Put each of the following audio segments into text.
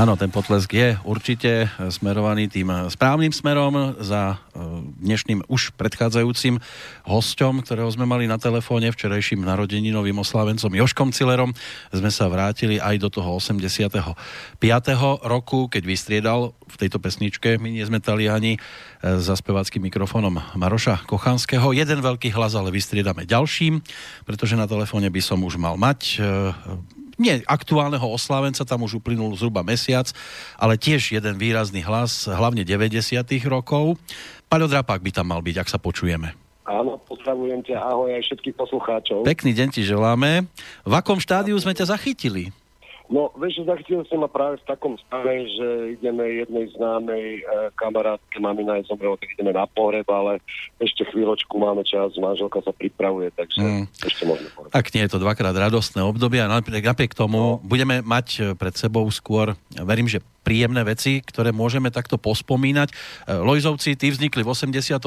Áno, ten potlesk je určite smerovaný tým správnym smerom za e, dnešným už predchádzajúcim hosťom, ktorého sme mali na telefóne včerajším narodeninovým oslávencom Joškom Cilerom. Sme sa vrátili aj do toho 85. roku, keď vystriedal v tejto pesničke My nie sme Taliani e, za speváckým mikrofónom Maroša Kochanského. Jeden veľký hlas, ale vystriedame ďalším, pretože na telefóne by som už mal mať e, nie aktuálneho oslávenca, tam už uplynul zhruba mesiac, ale tiež jeden výrazný hlas, hlavne 90. rokov. Paľo Drapák by tam mal byť, ak sa počujeme. Áno, pozdravujem ťa, ahoj aj všetkých poslucháčov. Pekný deň ti želáme. V akom štádiu sme ťa zachytili? No, vieš, zachytil som ma práve v takom stave, že ideme jednej známej e, kamarátke, mami aj zomrelo, tak ideme na pohreb, ale ešte chvíľočku máme čas, manželka sa pripravuje, takže mm. ešte môžeme povedať. Ak nie je to dvakrát radostné obdobie a napriek, napriek tomu no. budeme mať pred sebou skôr, verím, že príjemné veci, ktoré môžeme takto pospomínať. E, Lojzovci, tí vznikli v 82.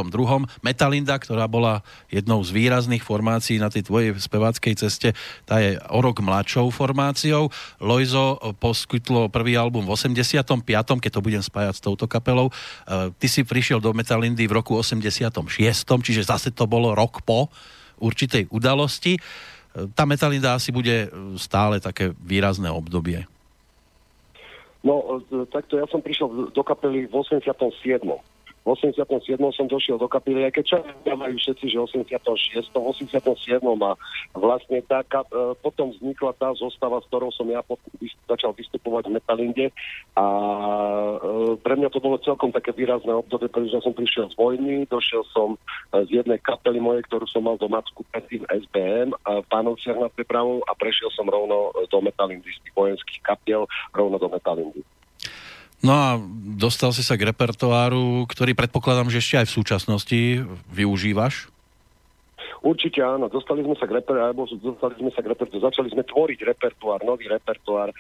Metalinda, ktorá bola jednou z výrazných formácií na tej tvojej speváckej ceste, tá je o rok mladšou formáciou. Lojzo poskytlo prvý album v 85., keď to budem spájať s touto kapelou. E, ty si prišiel do Metalindy v roku 86., čiže zase to bolo rok po určitej udalosti. E, tá Metalinda asi bude stále také výrazné obdobie. No, e, takto ja som prišiel do kapely v 87. V 87. som došiel do kapely, aj keď čakajú všetci, že 86. 87. a vlastne tá, e, potom vznikla tá zostava, s ktorou som ja pot, začal vystupovať v Metalinde a e, pre mňa to bolo celkom také výrazné obdobie, pretože som prišiel z vojny, došiel som e, z jednej kapely mojej, ktorú som mal do Macku predtým SBM a v Pánovciach nad Prepravou a prešiel som rovno do Metalindy z tých vojenských kapiel rovno do Metalindy. No a dostal si sa k repertoáru, ktorý predpokladám, že ešte aj v súčasnosti využívaš? Určite áno, dostali sme sa k repertoáru, dostali sme sa k repertoáru, začali sme tvoriť repertoár, nový repertoár e,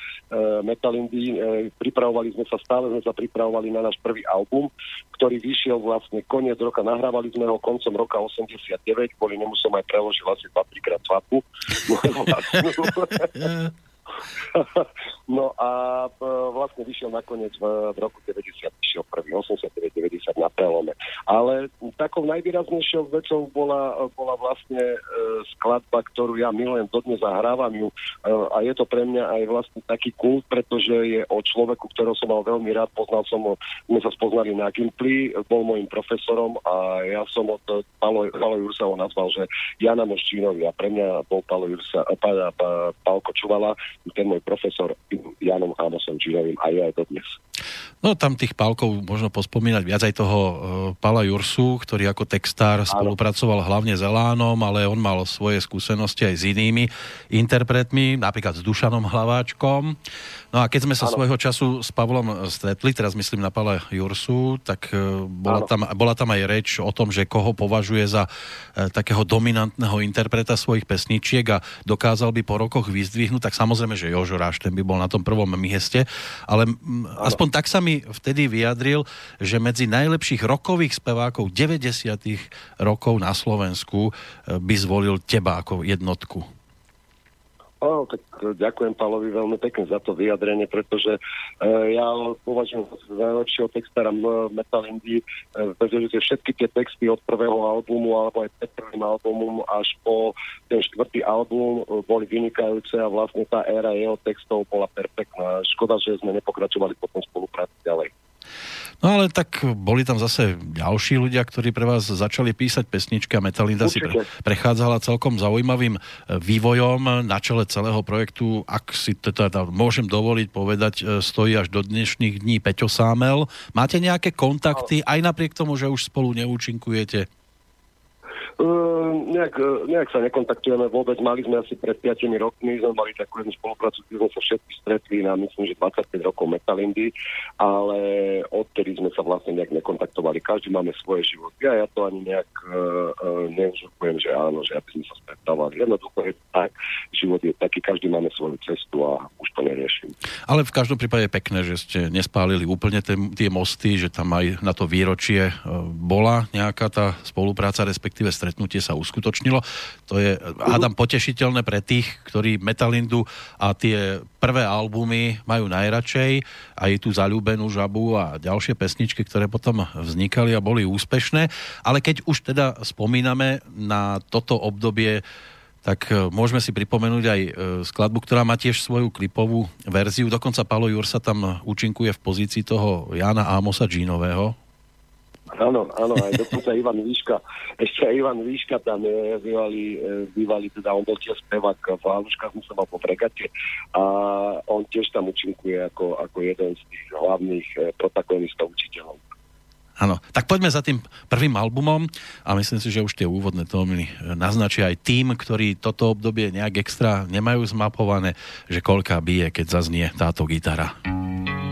Metalindy, e, pripravovali sme sa, stále sme sa pripravovali na náš prvý album, ktorý vyšiel vlastne koniec roka, nahrávali sme ho koncom roka 89, kvôli nemu som aj preložil asi 2-3 krát svadbu. no a e, vlastne vyšiel nakoniec v, v roku 90, vyšiel prvý, 89-90 na prelome. Ale takou najvýraznejšou vecou bola, bola vlastne e, skladba, ktorú ja milujem, dodnes zahrávam ju. E, a je to pre mňa aj vlastne taký kult, pretože je o človeku, ktorého som mal veľmi rád, poznal som ho, sme sa spoznali na Gimply, bol môjim profesorom a ja som od Palo, Palo Jursa ho nazval, že Jana Moščínovi a pre mňa bol Palo Jursa, pa, pa, Pálko Čuvala, ten môj profesor Janom Amosom Činovým a je aj to dnes. No tam tých pálkov možno pospomínať viac aj toho uh, Pala Jursu, ktorý ako textár spolupracoval hlavne s Elánom, ale on mal svoje skúsenosti aj s inými interpretmi, napríklad s Dušanom Hlaváčkom. No a keď sme sa ano. svojho času s Pavlom stretli, teraz myslím na Pala Jursu, tak uh, bola, tam, bola tam aj reč o tom, že koho považuje za uh, takého dominantného interpreta svojich pesničiek a dokázal by po rokoch vyzdvihnúť, tak samozrejme, že Jožo Ráš, ten by bol na tom prvom mieste, ale aspoň tak sa mi vtedy vyjadril, že medzi najlepších rokových spevákov 90. rokov na Slovensku eh, by zvolil teba ako jednotku. Oh, tak ďakujem Palovi veľmi pekne za to vyjadrenie, pretože uh, ja považujem za najlepšieho textára Metal Indie, uh, pretože všetky tie texty od prvého albumu alebo aj prvým albumom až po ten štvrtý album uh, boli vynikajúce a vlastne tá éra jeho textov bola perfektná. Škoda, že sme nepokračovali potom spolupráci ďalej. No ale tak boli tam zase ďalší ľudia, ktorí pre vás začali písať pesničky a Metalinda si pre, prechádzala celkom zaujímavým e, vývojom na čele celého projektu. Ak si teda môžem dovoliť povedať, e, stojí až do dnešných dní Peťo Sámel. Máte nejaké kontakty, aj napriek tomu, že už spolu neúčinkujete? Uh, nejak, uh, nejak sa nekontaktujeme vôbec. Mali sme asi pred 5 rokmi, sme mali takú jednu spoluprácu, kde sme sa všetci stretli na myslím, že 25 rokov Metalindy, ale odtedy sme sa vlastne nejak nekontaktovali. Každý máme svoje životy a ja to ani nejak uh, uh, neuzurpujem, že áno, že aby sme sa stretávali. Jednoducho je tak, život je taký, každý máme svoju cestu a už to neriešim. Ale v každom prípade je pekné, že ste nespálili úplne tie, tie mosty, že tam aj na to výročie bola nejaká tá spolupráca, respektíve stretnutie sa uskutočnilo. To je, hádam, potešiteľné pre tých, ktorí Metalindu a tie prvé albumy majú najradšej, aj tú zalúbenú žabu a ďalšie pesničky, ktoré potom vznikali a boli úspešné. Ale keď už teda spomíname na toto obdobie tak e, môžeme si pripomenúť aj e, skladbu, ktorá má tiež svoju klipovú verziu. Dokonca Palo Jursa tam účinkuje v pozícii toho Jana Amosa Džínového. Áno, áno, aj dokonca Ivan Výška, ešte aj Ivan Výška tam je bývalý, e, bývalý teda on bol tiež spevák v Haluškách, musel mal po fregate a on tiež tam účinkuje ako, ako jeden z tých hlavných protagonistov učiteľov. Áno, tak poďme za tým prvým albumom a myslím si, že už tie úvodné tóny naznačia aj tým, ktorí toto obdobie nejak extra nemajú zmapované, že koľká bije, keď zaznie táto gitara. Nemal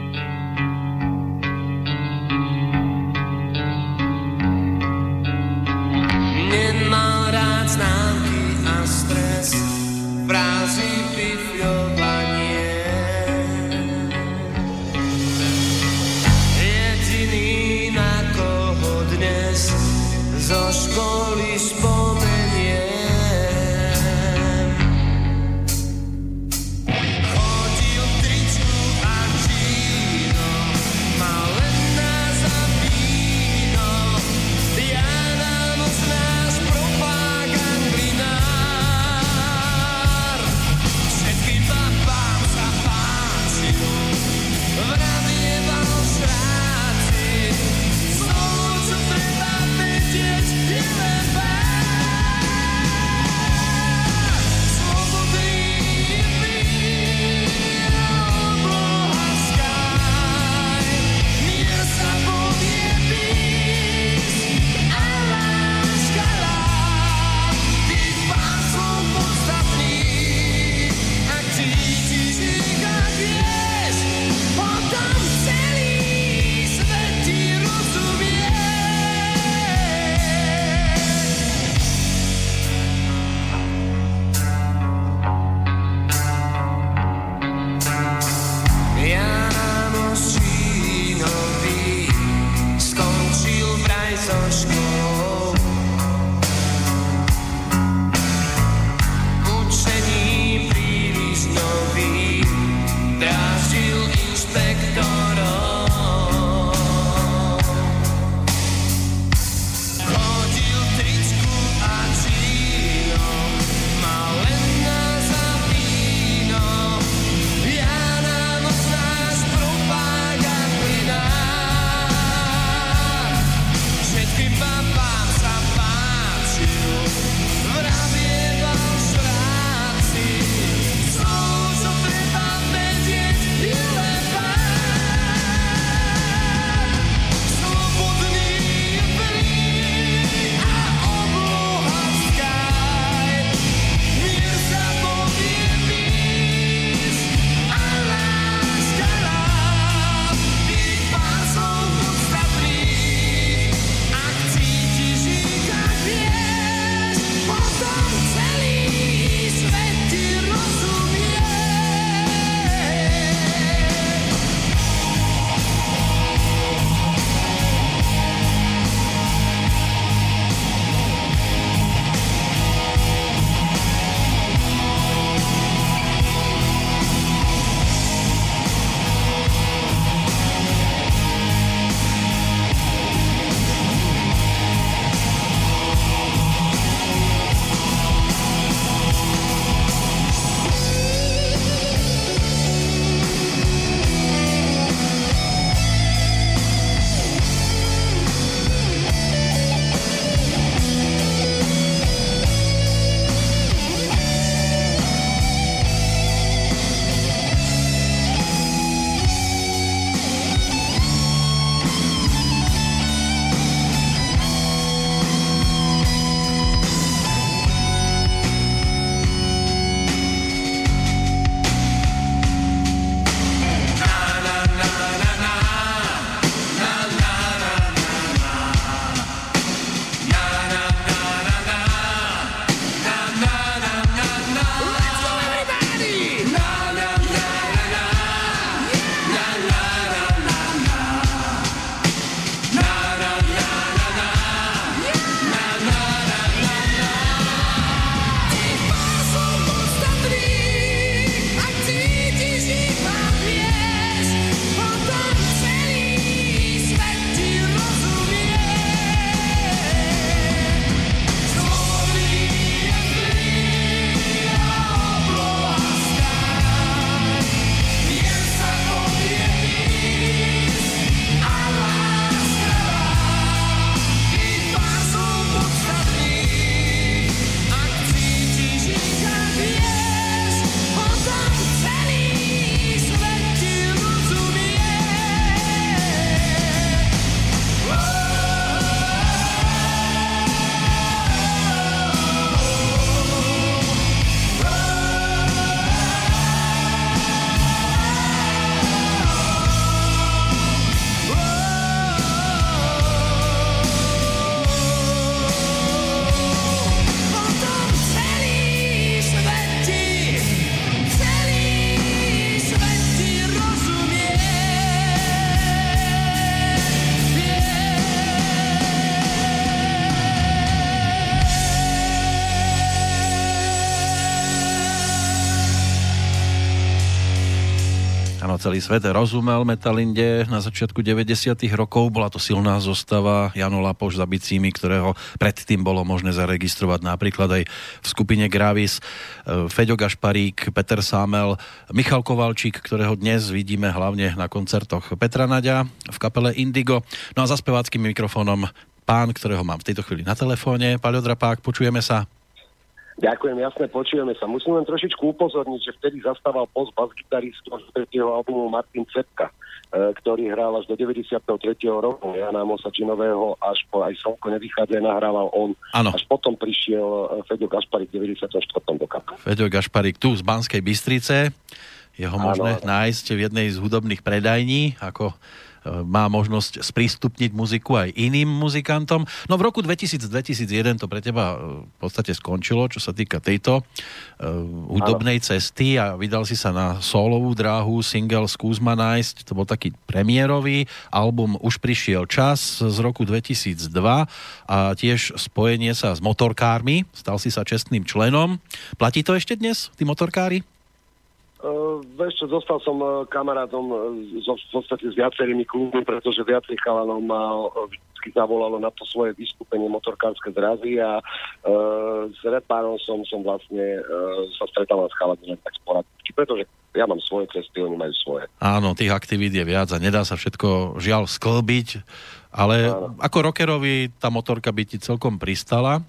celý svet rozumel Metalinde na začiatku 90. rokov. Bola to silná zostava Jano Lapoš za bicími, ktorého predtým bolo možné zaregistrovať napríklad aj v skupine Gravis. E, Feďo Gašparík, Peter Sámel, Michal Kovalčík, ktorého dnes vidíme hlavne na koncertoch Petra Nadia v kapele Indigo. No a za speváckým mikrofónom pán, ktorého mám v tejto chvíli na telefóne. Paľo Drapák, počujeme sa. Ďakujem, jasne, počujeme sa. Musím len trošičku upozorniť, že vtedy zastával post bas-gitaristu z tretieho albumu Martin Cepka, e, ktorý hral až do 93. roku Jana Mosačinového, až po aj Slnko nevychádza, nahrával on. Ano. Až potom prišiel e, Feďo Gašparik v 94. do kapely. Feďo Gašparik tu z Banskej Bystrice. Jeho možné ano. nájsť v jednej z hudobných predajní, ako má možnosť sprístupniť muziku aj iným muzikantom. No v roku 2000-2001 to pre teba e, v podstate skončilo, čo sa týka tejto uh, hudobnej cesty a vydal si sa na solovú dráhu, single Skús ma nájsť, to bol taký premiérový album Už prišiel čas z roku 2002 a tiež spojenie sa s motorkármi, stal si sa čestným členom. Platí to ešte dnes, tí motorkári? Uh, vieš čo, zostal som uh, kamarátom so, v podstate s viacerými klubmi, pretože viacej chalanov ma vždy zavolalo na to svoje vystúpenie motorkárske zrazy a uh, s repárom som, som vlastne uh, sa stretával s chalanmi len tak sporadicky, pretože ja mám svoje cesty, oni majú svoje. Áno, tých aktivít je viac a nedá sa všetko žiaľ sklbiť, ale Áno. ako rockerovi tá motorka by ti celkom pristala.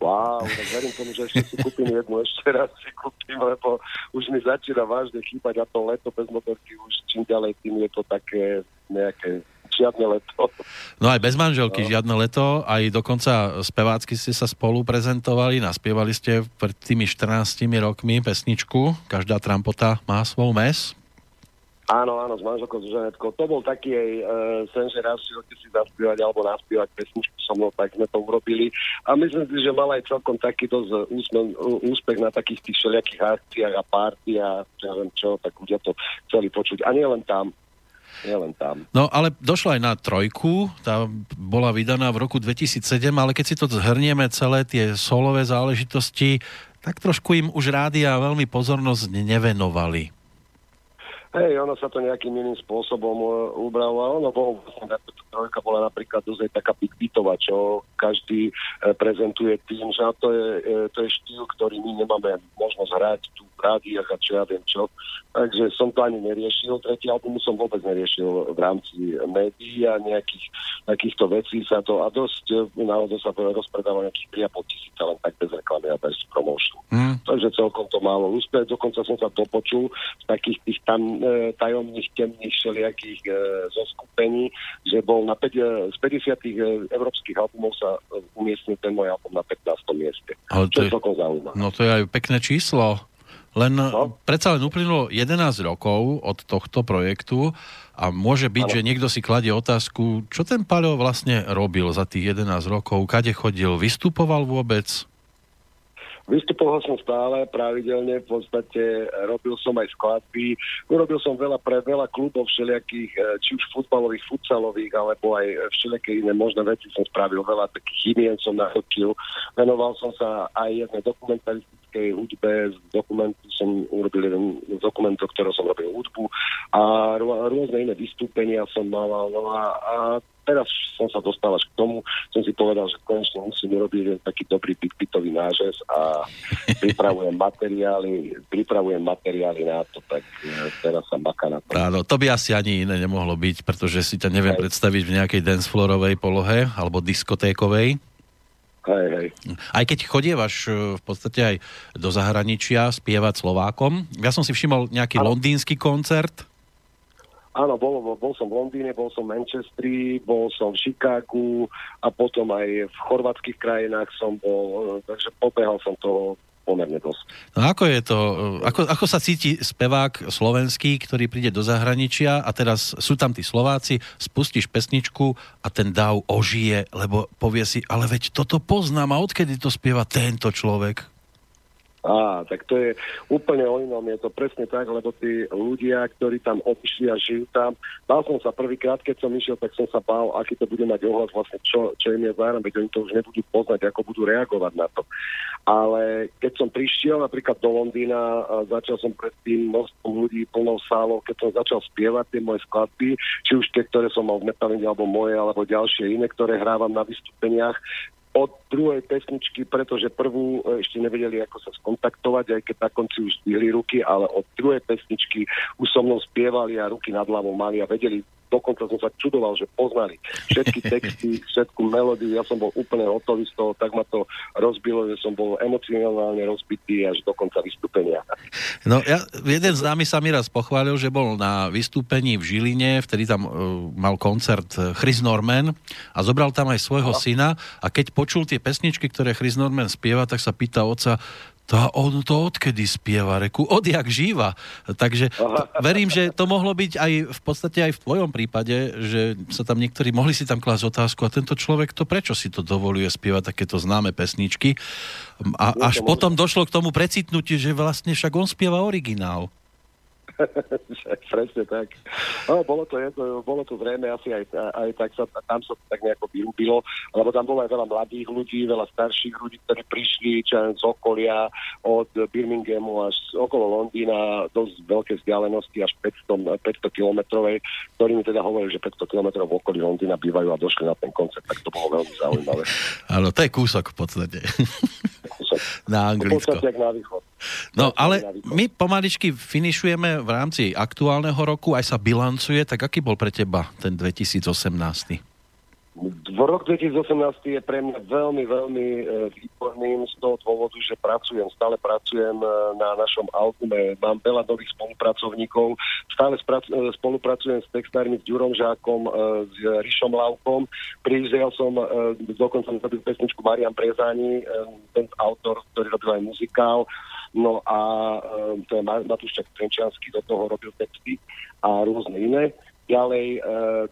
Wow, tak verím tomu, že ešte si kúpim jednu, ešte raz si kúpim, lebo už mi začína vážne chýbať a to leto bez motorky už čím ďalej, tým je to také nejaké žiadne leto. No aj bez manželky no. žiadne leto, aj dokonca spevácky ste sa spolu prezentovali, naspievali ste pred tými 14 rokmi pesničku Každá trampota má svoj mes. Áno, áno, s manželkou Žanetkou. To bol taký aj e, sen, že raz si si zaspievať alebo naspievať pesničku so mnou, tak sme to urobili. A myslím si, že mal aj celkom taký dosť úsmech, úspech na takých tých všelijakých akciách a párty a ja neviem čo, tak ľudia to chceli počuť. A nie len tam. Nie len tam. No ale došla aj na trojku, tá bola vydaná v roku 2007, ale keď si to zhrnieme celé tie solové záležitosti, tak trošku im už rádia veľmi pozornosť nevenovali. Hej, ono sa to nejakým iným spôsobom uh, ubralo a ono bolo vlastne, trojka bola napríklad dosť taká bitbitová, čo každý uh, prezentuje tým, že to je, uh, to je štýl, ktorý my nemáme možnosť hrať tu v rádiách a čo ja viem čo. Takže som to ani neriešil. Tretí album som vôbec neriešil v rámci médií a nejakých takýchto vecí sa to a dosť naozaj sa to rozpredáva nejakých 3,5 tisíc len tak bez reklamy a bez promotion. Mm. Takže celkom to málo úspech. Dokonca som sa dopočul z takých tých tam e, tajomných, temných všelijakých e, zoskupení, že bol na 5, e, z 50 e, európskych albumov sa e, umiestnil ten môj album na 15. mieste. Ale to je, celkom zaujímavé. No to je aj pekné číslo. Len no? predsa len uplynulo 11 rokov od tohto projektu a môže byť, ano. že niekto si kladie otázku, čo ten Paľo vlastne robil za tých 11 rokov, kade chodil, vystupoval vôbec? Vystupoval som stále pravidelne, v podstate robil som aj skladby, urobil som veľa pre veľa klubov všelijakých, eh, či už futbalových, futsalových, alebo aj všelijaké iné možné veci som spravil, veľa takých imien som natočil. Venoval som sa aj jednej dokumentaristickej hudbe, z dokumentu som urobil jeden z dokumentov, ktorého som robil hudbu. A rôzne iné vystúpenia som mal no a, a teraz som sa dostal až k tomu, som si povedal, že konečne musím urobiť jeden taký dobrý pitový nážes a pripravujem materiály, pripravujem materiály na to, tak e, teraz sa maká na to. Áno, to by asi ani iné nemohlo byť, pretože si ťa neviem Hej. predstaviť v nejakej dancefloorovej polohe alebo diskotékovej. Hej, hej. Aj keď chodievaš e, v podstate aj do zahraničia spievať Slovákom, ja som si všimol nejaký ano. londýnsky koncert, Áno, bol, bol, som v Londýne, bol som v Manchestri, bol som v Chicagu a potom aj v chorvatských krajinách som bol, takže pobehal som to pomerne dosť. No ako je to, ako, ako sa cíti spevák slovenský, ktorý príde do zahraničia a teraz sú tam tí Slováci, spustíš pesničku a ten dáv ožije, lebo povie si, ale veď toto poznám a odkedy to spieva tento človek? Á, tak to je úplne o inom, je to presne tak, lebo tí ľudia, ktorí tam odišli a žijú tam, bál som sa prvýkrát, keď som išiel, tak som sa bál, aký to bude mať ohľad vlastne, čo, čo im je záram, veď oni to už nebudú poznať, ako budú reagovať na to. Ale keď som prišiel napríklad do Londýna, začal som pred tým množstvom ľudí plnou sálou, keď som začal spievať tie moje skladby, či už tie, ktoré som mal v Metalinge, alebo moje, alebo ďalšie iné, ktoré hrávam na vystúpeniach, od druhej pesničky, pretože prvú e, ešte nevedeli, ako sa skontaktovať, aj keď na konci už zdvihli ruky, ale od druhej pesničky už so mnou spievali a ruky nad hlavou mali a vedeli, dokonca som sa čudoval, že poznali všetky texty, všetku melódiu, ja som bol úplne hotový z toho, tak ma to rozbilo, že som bol emocionálne rozbitý až do konca vystúpenia. No ja, jeden z nami sa mi raz pochválil, že bol na vystúpení v Žiline, vtedy tam uh, mal koncert Chris Norman a zobral tam aj svojho no. syna a keď počul tie pesničky, ktoré Chris Norman spieva, tak sa pýta oca, to on to odkedy spieva, reku, odjak živa. Takže to, verím, že to mohlo byť aj v podstate aj v tvojom prípade, že sa tam niektorí mohli si tam klásť otázku a tento človek to prečo si to dovoluje spievať takéto známe pesničky. A až potom došlo k tomu precitnutiu, že vlastne však on spieva originál. Presne tak. No, bolo to jedno, bolo to zrejme asi aj, aj tak sa, tam sa to tak nejako vyhubilo, lebo tam bolo aj veľa mladých ľudí, veľa starších ľudí, ktorí prišli čo z okolia od Birminghamu až okolo Londýna, dosť veľké vzdialenosti, až 500, 500 kilometrovej, ktorí mi teda hovorili, že 500 kilometrov v okolí Londýna bývajú a došli na ten koncert, tak to bolo veľmi zaujímavé. Áno, to je kúsok v podstate. Na Anglicko. V podstate na východ. No ale my pomaličky finišujeme v rámci aktuálneho roku, aj sa bilancuje, tak aký bol pre teba ten 2018? V rok 2018 je pre mňa veľmi, veľmi e, výborným z toho dôvodu, že pracujem, stále pracujem e, na našom albume, mám veľa nových spolupracovníkov, stále e, spolupracujem s textármi s Ďurom Žákom, s Rišom Laukom, prišiel som dokonca na pesničku Marian Brezáni, ten autor, ktorý robil aj muzikál, No a um, to je Matúščak Trenčiansky, do toho robil texty a rôzne iné. Ďalej e,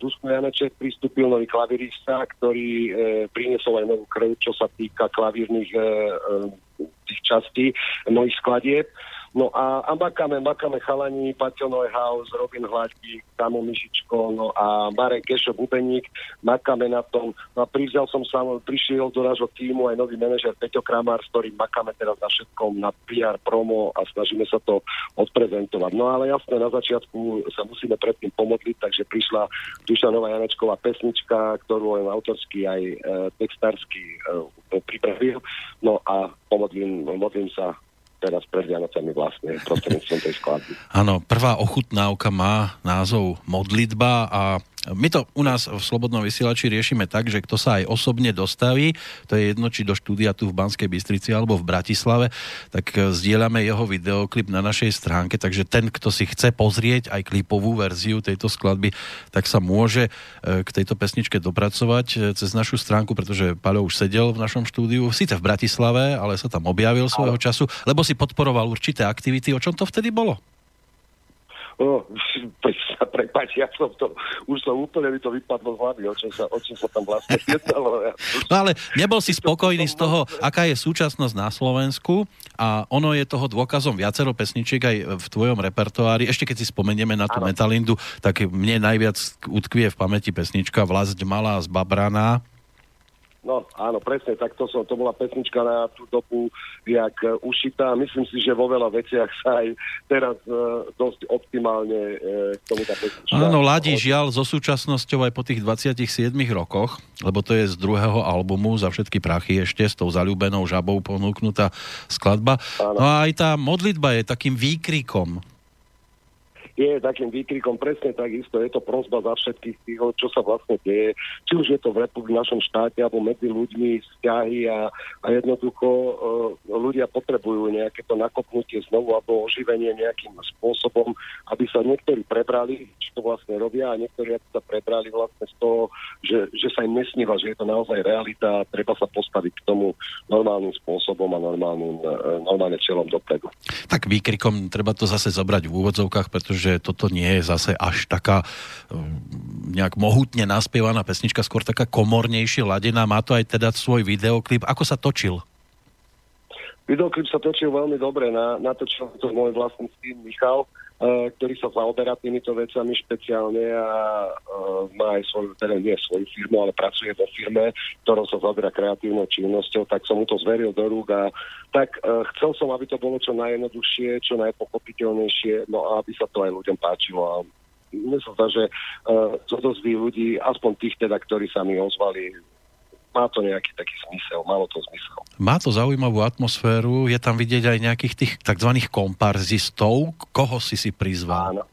Dusko Janeček pristúpil nový klavirista, ktorý e, priniesol aj novú krv, čo sa týka klavírnych e, e, tých častí, mojich skladieb. No a, a makáme, makáme chalani, Paťo Neuhaus, Robin Hladík, Tamo Mišičko, no a Marek Kešo Bubeník, makáme na tom. No a prišiel som sa, prišiel do nášho týmu aj nový manažer Peťo Kramár, s ktorým makáme teraz na všetkom, na PR, promo a snažíme sa to odprezentovať. No ale jasné, na začiatku sa musíme predtým pomodliť, takže prišla Dušanová Janečková pesnička, ktorú aj autorsky aj e, textársky e, pripravil. No a pomodlím, modlím sa teraz pred Vianocami vlastne prostredníctvom tej skladby. Áno, prvá ochutnávka má názov Modlitba a my to u nás v Slobodnom vysielači riešime tak, že kto sa aj osobne dostaví, to je jedno, či do štúdia tu v Banskej Bystrici alebo v Bratislave, tak e, zdieľame jeho videoklip na našej stránke, takže ten, kto si chce pozrieť aj klipovú verziu tejto skladby, tak sa môže e, k tejto pesničke dopracovať e, cez našu stránku, pretože Paľo už sedel v našom štúdiu, síce v Bratislave, ale sa tam objavil svojho času, lebo si podporoval určité aktivity. O čom to vtedy bolo? Oh, prepáč, ja som to, už som úplne mi to vypadlo z hlavy, o čom sa, o čom sa tam vlastne jednalo. Ja, no ale nebol si spokojný z toho, aká je súčasnosť na Slovensku a ono je toho dôkazom viacero pesničiek aj v tvojom repertoári. Ešte keď si spomenieme na tú ano. Metalindu, tak mne najviac utkvie v pamäti pesnička Vlasť malá z Babrana, No áno, presne, tak to, som, to bola pesnička na tú dobu jak uh, ušitá. Myslím si, že vo veľa veciach sa aj teraz uh, dosť optimálne uh, k tomu tá pesnička... Áno, ladí žiaľ so súčasnosťou aj po tých 27 rokoch, lebo to je z druhého albumu za všetky prachy ešte s tou zalúbenou žabou ponúknutá skladba. Áno. No a aj tá modlitba je takým výkrikom je takým výkrikom presne takisto. Je to prozba za všetkých tých, čo sa vlastne deje. Či už je to v republike, našom štáte, alebo medzi ľuďmi, vzťahy a, a jednoducho uh, ľudia potrebujú nejaké to nakopnutie znovu alebo oživenie nejakým spôsobom, aby sa niektorí prebrali, čo to vlastne robia a niektorí sa prebrali vlastne z toho, že, že sa im nesníva, že je to naozaj realita a treba sa postaviť k tomu normálnym spôsobom a normálnym, uh, normálne čelom dopredu. Tak výkrikom treba to zase zobrať v úvodzovkách, pretože že toto nie je zase až taká um, nejak mohutne naspievaná pesnička, skôr taká komornejšie ladená. Má to aj teda svoj videoklip. Ako sa točil? Videoklip sa točil veľmi dobre, na, natočil to môj vlastný syn Michal, ktorý sa zaoberá týmito vecami špeciálne a uh, má aj svoju, teda nie svoju firmu, ale pracuje vo firme, ktorou sa zaoberá kreatívnou činnosťou, tak som mu to zveril do rúk a tak uh, chcel som, aby to bolo čo najjednoduchšie, čo najpochopiteľnejšie, no a aby sa to aj ľuďom páčilo. A sa, že uh, to dosť ľudí, aspoň tých teda, ktorí sa mi ozvali, má to nejaký taký zmysel, malo to zmysel. Má to zaujímavú atmosféru, je tam vidieť aj nejakých tých tzv. komparzistov, koho si si prizval? Áno.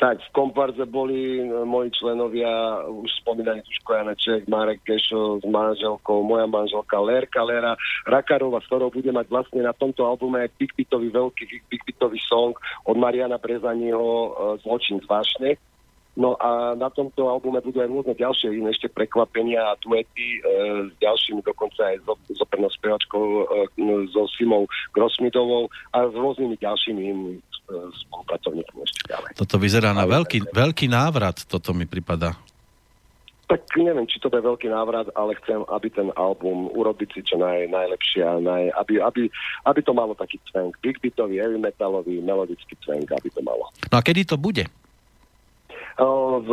Tak, v komparze boli e, moji členovia, už spomínaný Tuško Janeček, Marek Kešo s manželkou, moja manželka Lerka Lera Rakarova, s ktorou bude mať vlastne na tomto albume aj Big Beatový veľký Big Beatový song od Mariana Brezaniho e, Zločin z vášne No a na tomto albume budú aj rôzne ďalšie iné ešte prekvapenia a duety e, s ďalšími, dokonca aj so, so spevačkou e, so Simou Grossmidovou a s rôznymi ďalšími inými e, spolupracovníkmi ešte ďalej. Toto vyzerá na veľký, veľký návrat, toto mi pripada. Tak neviem, či to je veľký návrat, ale chcem, aby ten album urobiť si čo naj, najlepšie naj, aby, aby, aby to malo taký cvenk. Big beatový, heavy metalový, melodický cvenk, aby to malo. No a kedy to bude? V,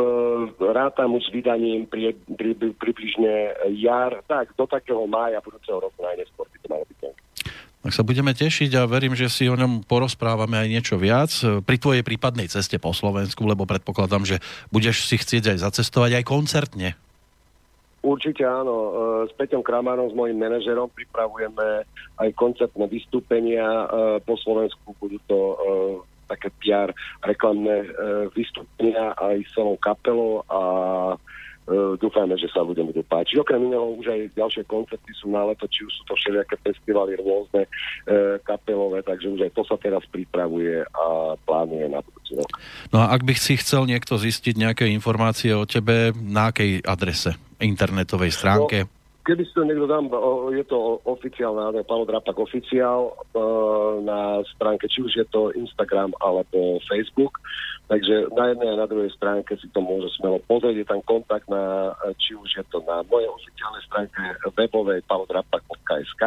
rátam už s vydaním pri, pri, pri, približne jar, tak do takého mája budúceho roku najneskôr by to malo byť. Tak sa budeme tešiť a verím, že si o ňom porozprávame aj niečo viac pri tvojej prípadnej ceste po Slovensku, lebo predpokladám, že budeš si chcieť aj zacestovať aj koncertne. Určite áno. E, s Peťom Kramárom, s mojim manažerom pripravujeme aj koncertné vystúpenia e, po Slovensku. Budú to e, také PR reklamné e, vystúpenia aj s celou kapelou a e, dúfajme, že sa ľuďom budú páčiť. Okrem iného už aj ďalšie koncerty sú na leto, či už sú to všelijaké festivaly rôzne e, kapelové, takže už aj to sa teraz pripravuje a plánuje na budúci rok. No a ak by si chcel niekto zistiť nejaké informácie o tebe, na akej adrese internetovej stránke? No, Keby si to niekto dám, je to oficiálne, Paolo Drapak oficiál e, na stránke, či už je to Instagram alebo Facebook. Takže na jednej a na druhej stránke si to môže smelo pozrieť. Je tam kontakt na, či už je to na mojej oficiálnej stránke webovej palodrapak.sk.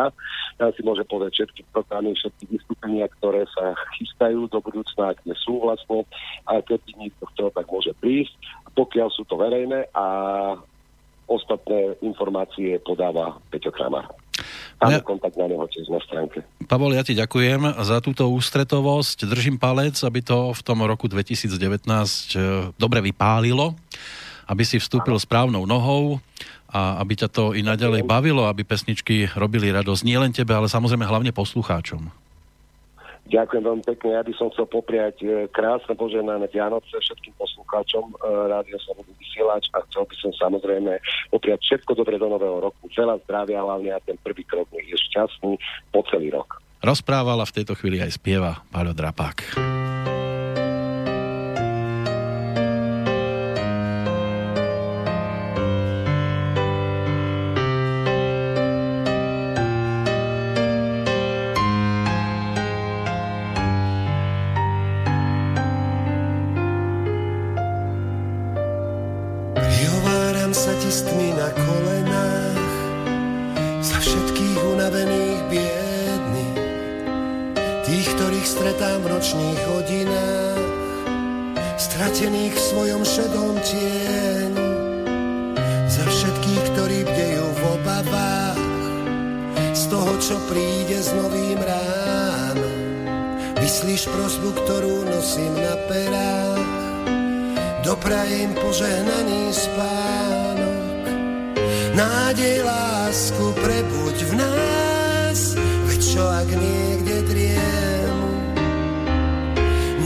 Tam si môže pozrieť všetky programy, všetky vystúpenia, ktoré sa chystajú do budúcna, ak sú vlastne. A keď niekto chcel, tak môže prísť. Pokiaľ sú to verejné a ostatné informácie podáva Peťo Kramar. Máme ja... kontakt na neho tiež na stránke. Pavol, ja ti ďakujem za túto ústretovosť. Držím palec, aby to v tom roku 2019 e, dobre vypálilo, aby si vstúpil Aha. správnou nohou a aby ťa to i naďalej bavilo, aby pesničky robili radosť nie len tebe, ale samozrejme hlavne poslucháčom. Ďakujem veľmi pekne. Ja by som chcel popriať e, krásne poženané Vianoce všetkým poslucháčom e, Rádia Slobodný vysielač a chcel by som samozrejme popriať všetko dobre do nového roku. Veľa zdravia hlavne a ten prvý krok je šťastný po celý rok. Rozprávala v tejto chvíli aj spieva Paľo Drapák. Klaňam sa ti s na kolenách Za všetkých unavených biedny, Tých, ktorých stretám v nočných hodinách Stratených v svojom šedom tieni Za všetkých, ktorí bdejú v obavách Z toho, čo príde s novým ránom Vyslíš prosbu, ktorú nosím na perách doprajem požehnaný spát. Nádej, lásku prebuď v nás, veď čo ak niekde driem.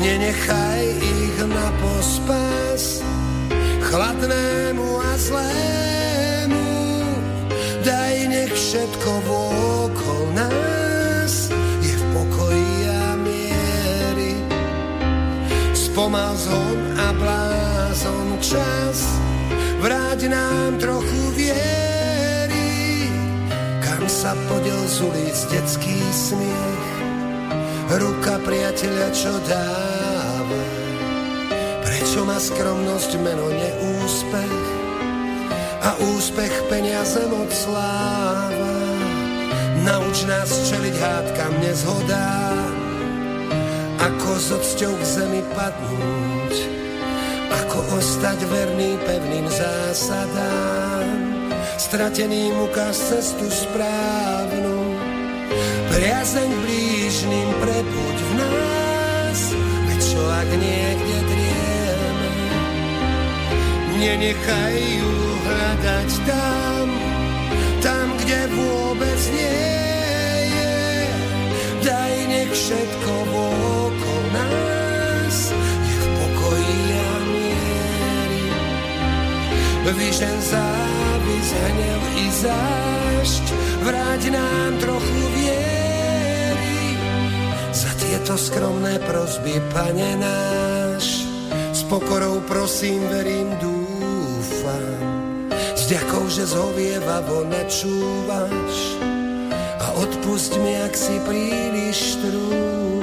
Nenechaj ich na pospas, chladnému a zlému. Daj, nech všetko vôkol nás je v pokoji a miery. Spomal zhon a blázon čas, vráť nám trochu viery. Kam sa podiel z ulic detský smiech, ruka priateľa, čo dáva. Prečo má skromnosť meno neúspech a úspech peniaze moc sláva? Nauč nás čeliť hádkam nezhodám, ako s so odsťou k zemi padnúť ako ostať verný pevným zásadám. Strateným ukáž cestu správnu, priazeň blížným prebuď v nás, veď čo ak niekde drieme, nenechaj ju hľadať tam, tam, kde vôbec nie je. Daj nech všetko okolo nás Vyžen závis, hnev i zášť, vráť nám trochu viery. Za tieto skromné prosby, pane náš, s pokorou prosím, verím, dúfam s ďakou, že zhovievavo načúvaš a odpust mi, ak si príliš trúfam.